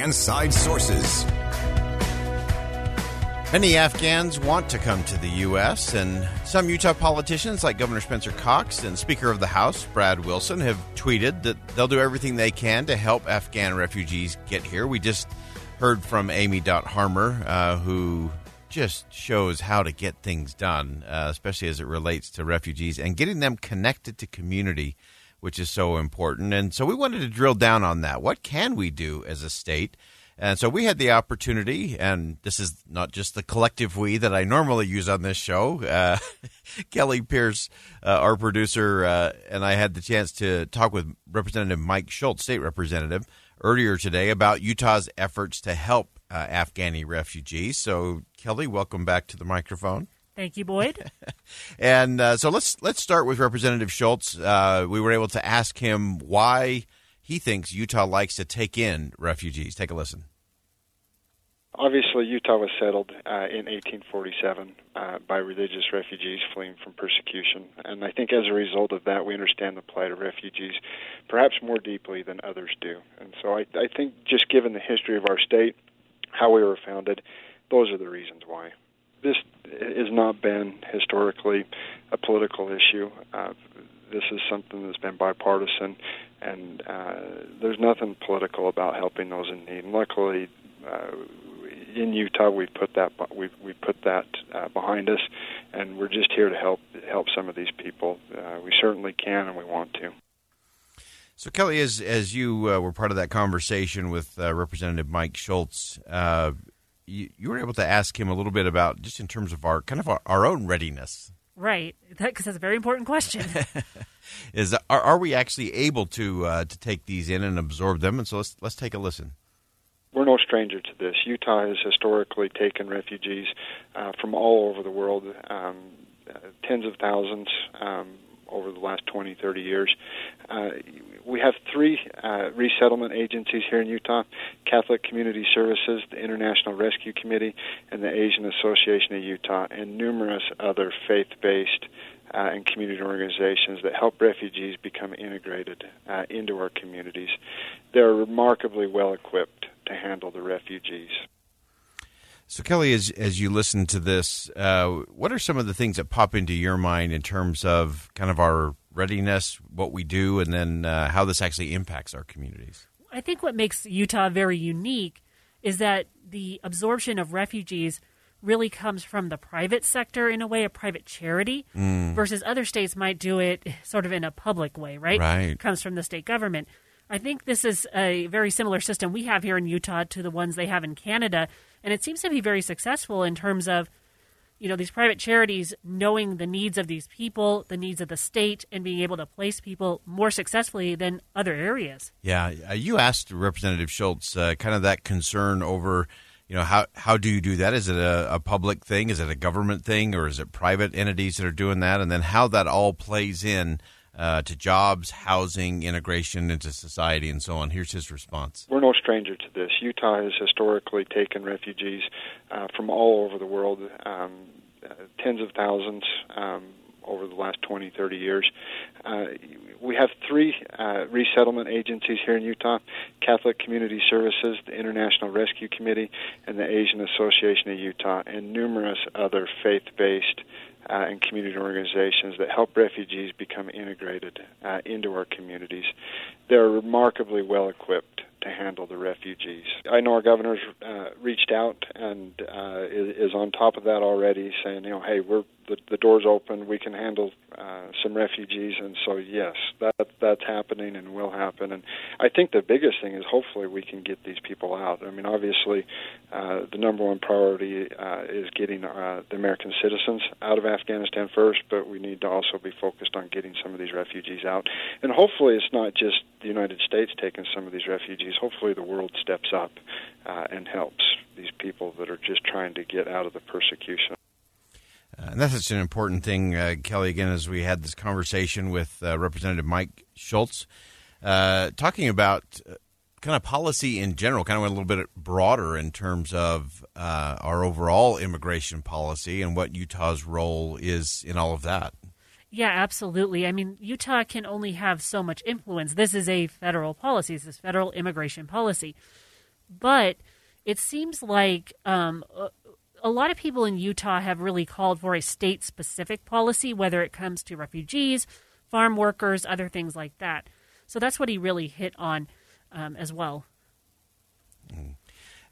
Inside Sources. Many Afghans want to come to the U.S., and some Utah politicians, like Governor Spencer Cox and Speaker of the House Brad Wilson, have tweeted that they'll do everything they can to help Afghan refugees get here. We just heard from Amy Dot Harmer, uh, who just shows how to get things done, uh, especially as it relates to refugees and getting them connected to community, which is so important. And so we wanted to drill down on that. What can we do as a state? And so we had the opportunity, and this is not just the collective we that I normally use on this show. Uh, Kelly Pierce, uh, our producer, uh, and I had the chance to talk with Representative Mike Schultz, state representative, earlier today about Utah's efforts to help uh, Afghani refugees. So, Kelly, welcome back to the microphone. Thank you, Boyd. and uh, so let's let's start with Representative Schultz. Uh, we were able to ask him why he thinks Utah likes to take in refugees. Take a listen. Obviously, Utah was settled uh, in 1847 uh, by religious refugees fleeing from persecution. And I think as a result of that, we understand the plight of refugees perhaps more deeply than others do. And so I, I think just given the history of our state, how we were founded, those are the reasons why. This has not been historically a political issue. Uh, this is something that's been bipartisan, and uh, there's nothing political about helping those in need. And luckily, uh, in Utah, we put that we we put that uh, behind us, and we're just here to help help some of these people. Uh, we certainly can, and we want to. So, Kelly, as as you uh, were part of that conversation with uh, Representative Mike Schultz, uh, you, you, were able to ask him a little bit about just in terms of our kind of our, our own readiness. Right, because that, that's a very important question. Is are, are we actually able to uh, to take these in and absorb them? And so let's let's take a listen we're no stranger to this. Utah has historically taken refugees uh, from all over the world, um, uh, tens of thousands um, over the last 20, 30 years. Uh, we have three uh, resettlement agencies here in Utah Catholic Community Services, the International Rescue Committee, and the Asian Association of Utah, and numerous other faith based uh, and community organizations that help refugees become integrated uh, into our communities. They're remarkably well equipped to handle the refugees. So, Kelly, as as you listen to this, uh, what are some of the things that pop into your mind in terms of kind of our readiness, what we do, and then uh, how this actually impacts our communities? I think what makes Utah very unique is that the absorption of refugees really comes from the private sector in a way, a private charity, mm. versus other states might do it sort of in a public way, right? Right. It comes from the state government. I think this is a very similar system we have here in Utah to the ones they have in Canada, and it seems to be very successful in terms of you know these private charities knowing the needs of these people, the needs of the state, and being able to place people more successfully than other areas. Yeah, uh, you asked Representative Schultz uh, kind of that concern over you know how how do you do that? Is it a, a, public thing? Is it a government thing? Or is it private entities that are doing that? And then how that all plays in uh, to jobs, housing, integration into society, and so on. Here's his response. We're no stranger to this. Utah has historically taken refugees uh, from all over the world, um, uh, tens of thousands. Um, over the last 20, 30 years. Uh, we have three uh, resettlement agencies here in Utah Catholic Community Services, the International Rescue Committee, and the Asian Association of Utah, and numerous other faith based uh, and community organizations that help refugees become integrated uh, into our communities. They're remarkably well equipped to handle the refugees. I know our governor's uh, reached out and uh, is, is on top of that already, saying, you know, hey, we're the, the door's open. We can handle uh, some refugees, and so yes, that that's happening and will happen. And I think the biggest thing is hopefully we can get these people out. I mean, obviously, uh, the number one priority uh, is getting uh, the American citizens out of Afghanistan first, but we need to also be focused on getting some of these refugees out. And hopefully, it's not just the United States taking some of these refugees. Hopefully, the world steps up uh, and helps these people that are just trying to get out of the persecution. Uh, and that's such an important thing, uh, Kelly. Again, as we had this conversation with uh, Representative Mike Schultz, uh, talking about kind of policy in general, kind of went a little bit broader in terms of our overall immigration policy and what Utah's role is in all of that. Yeah, absolutely. I mean, Utah can only have so much influence. This is a federal policy. This is federal immigration policy. But it seems like um, a lot of people in Utah have really called for a state specific policy, whether it comes to refugees, farm workers, other things like that. So that's what he really hit on um, as well. Mm.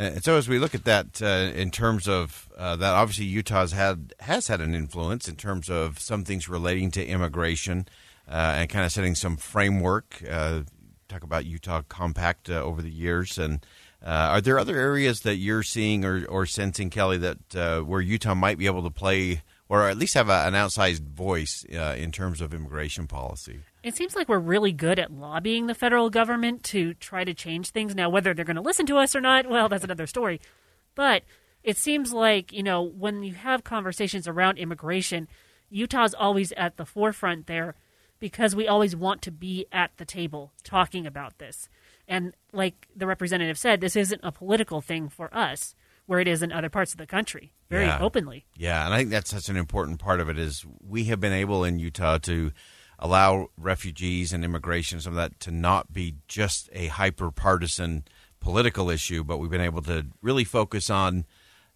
And so, as we look at that uh, in terms of uh, that, obviously Utah's had has had an influence in terms of some things relating to immigration uh, and kind of setting some framework. Uh, talk about Utah Compact uh, over the years, and uh, are there other areas that you're seeing or, or sensing, Kelly, that uh, where Utah might be able to play or at least have a, an outsized voice uh, in terms of immigration policy? It seems like we're really good at lobbying the federal government to try to change things. Now, whether they're going to listen to us or not, well, that's another story. But it seems like, you know, when you have conversations around immigration, Utah's always at the forefront there because we always want to be at the table talking about this. And like the representative said, this isn't a political thing for us where it is in other parts of the country very yeah. openly. Yeah, and I think that's such an important part of it is we have been able in Utah to allow refugees and immigration some of that to not be just a hyper partisan political issue, but we've been able to really focus on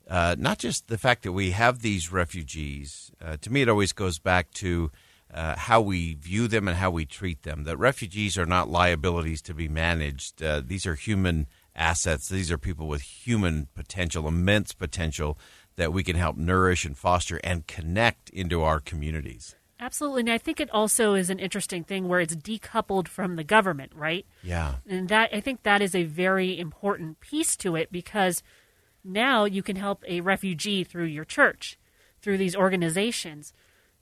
uh, not just the fact that we have these refugees. Uh, to me, it always goes back to uh, how we view them and how we treat them. That refugees are not liabilities to be managed. Uh, these are human assets. These are people with human potential, immense potential that we can help nourish and foster and connect into our communities. Absolutely. And I think it also is an interesting thing where it's decoupled from the government, right? Yeah. And that I think that is a very important piece to it because now you can help a refugee through your church, through these organizations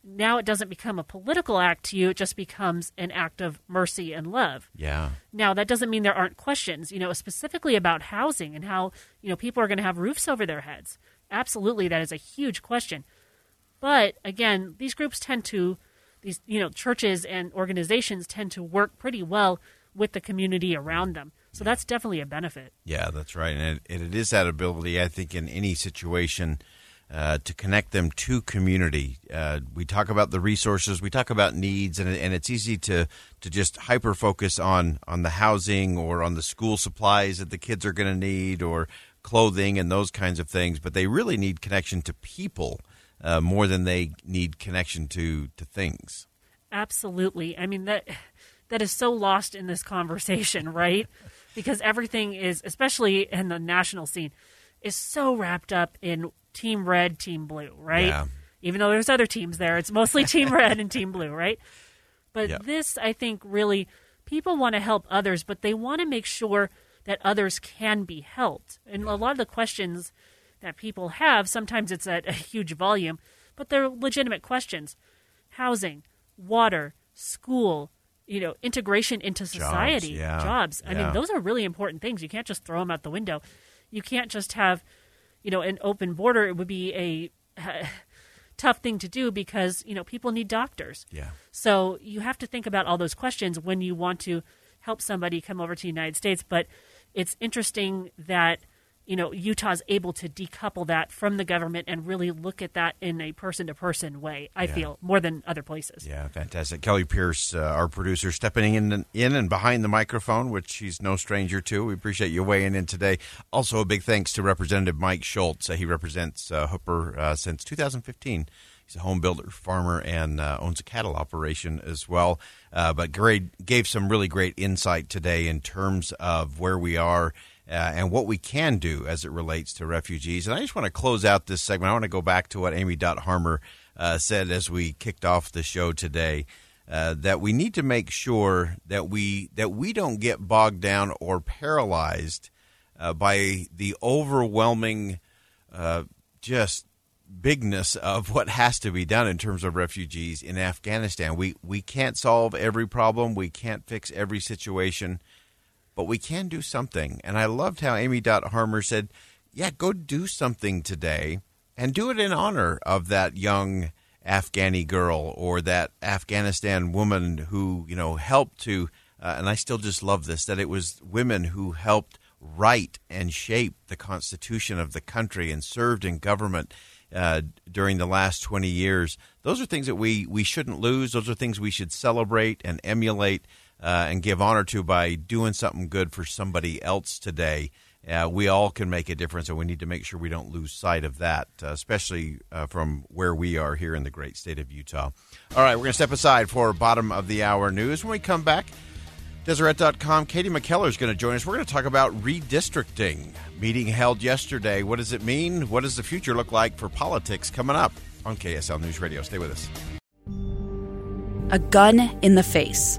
now it doesn't become a political act to you, it just becomes an act of mercy and love. Yeah. Now that doesn't mean there aren't questions, you know, specifically about housing and how, you know, people are going to have roofs over their heads. Absolutely that is a huge question. But again, these groups tend to these, you know, churches and organizations tend to work pretty well with the community around them. So that's definitely a benefit. Yeah, that's right. And it, it is that ability, I think, in any situation uh, to connect them to community. Uh, we talk about the resources, we talk about needs, and, and it's easy to to just hyper focus on on the housing or on the school supplies that the kids are going to need or clothing and those kinds of things. But they really need connection to people uh, more than they need connection to to things. Absolutely. I mean that that is so lost in this conversation, right? because everything is, especially in the national scene, is so wrapped up in team red, team blue, right? Yeah. Even though there's other teams there, it's mostly team red and team blue, right? But Yeah. this, I think, really, people want to help others, but they want to make sure that others can be helped. And a lot of the questions that people have, sometimes it's at a huge volume, but they're legitimate questions. Housing, water, school, you know, integration into society, yeah. jobs. I Yeah. mean, those are really important things. You can't just throw them out the window. You can't just have, you know, an open border. It would be a tough thing to do because, you know, people need doctors. Yeah. So you have to think about all those questions when you want to help somebody come over to the United States. But it's interesting that you know Utah's able to decouple that from the government and really look at that in a person to person way. I Yeah. feel more than other places. Yeah, fantastic. Kelly Pierce, uh, our producer, stepping in in and behind the microphone, which she's no stranger to. We appreciate you weighing in today. Also, a big thanks to Representative Mike Schultz. Uh, he represents uh, Hooper uh, since 2015. He's a home builder, farmer, and uh, owns a cattle operation as well. Uh, but great, gave some really great insight today in terms of where we are uh, and what we can do as it relates to refugees. And I just want to close out this segment. I want to go back to what Amy Dot Harmer uh, said as we kicked off the show today. Uh, that we need to make sure that we that we don't get bogged down or paralyzed uh, by the overwhelming uh, just bigness of what has to be done in terms of refugees in Afghanistan. We we can't solve every problem. We can't fix every situation but we can do something. And I loved how Amy Dot Harmer said, "Yeah, go do something today, and do it in honor of that young." Afghani girl or that Afghanistan woman who you know helped to, uh, and I still just love this that it was women who helped write and shape the constitution of the country and served in government uh, during the last 20 years. Those are things that we, we shouldn't lose. Those are things we should celebrate and emulate uh, and give honor to by doing something good for somebody else today uh, we all can make a difference, and we need to make sure we don't lose sight of that, uh, especially uh, from where we are here in the great state of Utah. All right, we're going to step aside for bottom of the hour news. When we come back, Deseret.com, Katie McKellar is going to join us. We're going to talk about redistricting. Meeting held yesterday. What does it mean? What does the future look like for politics coming up on KSL News Radio? Stay with us. A gun in the face.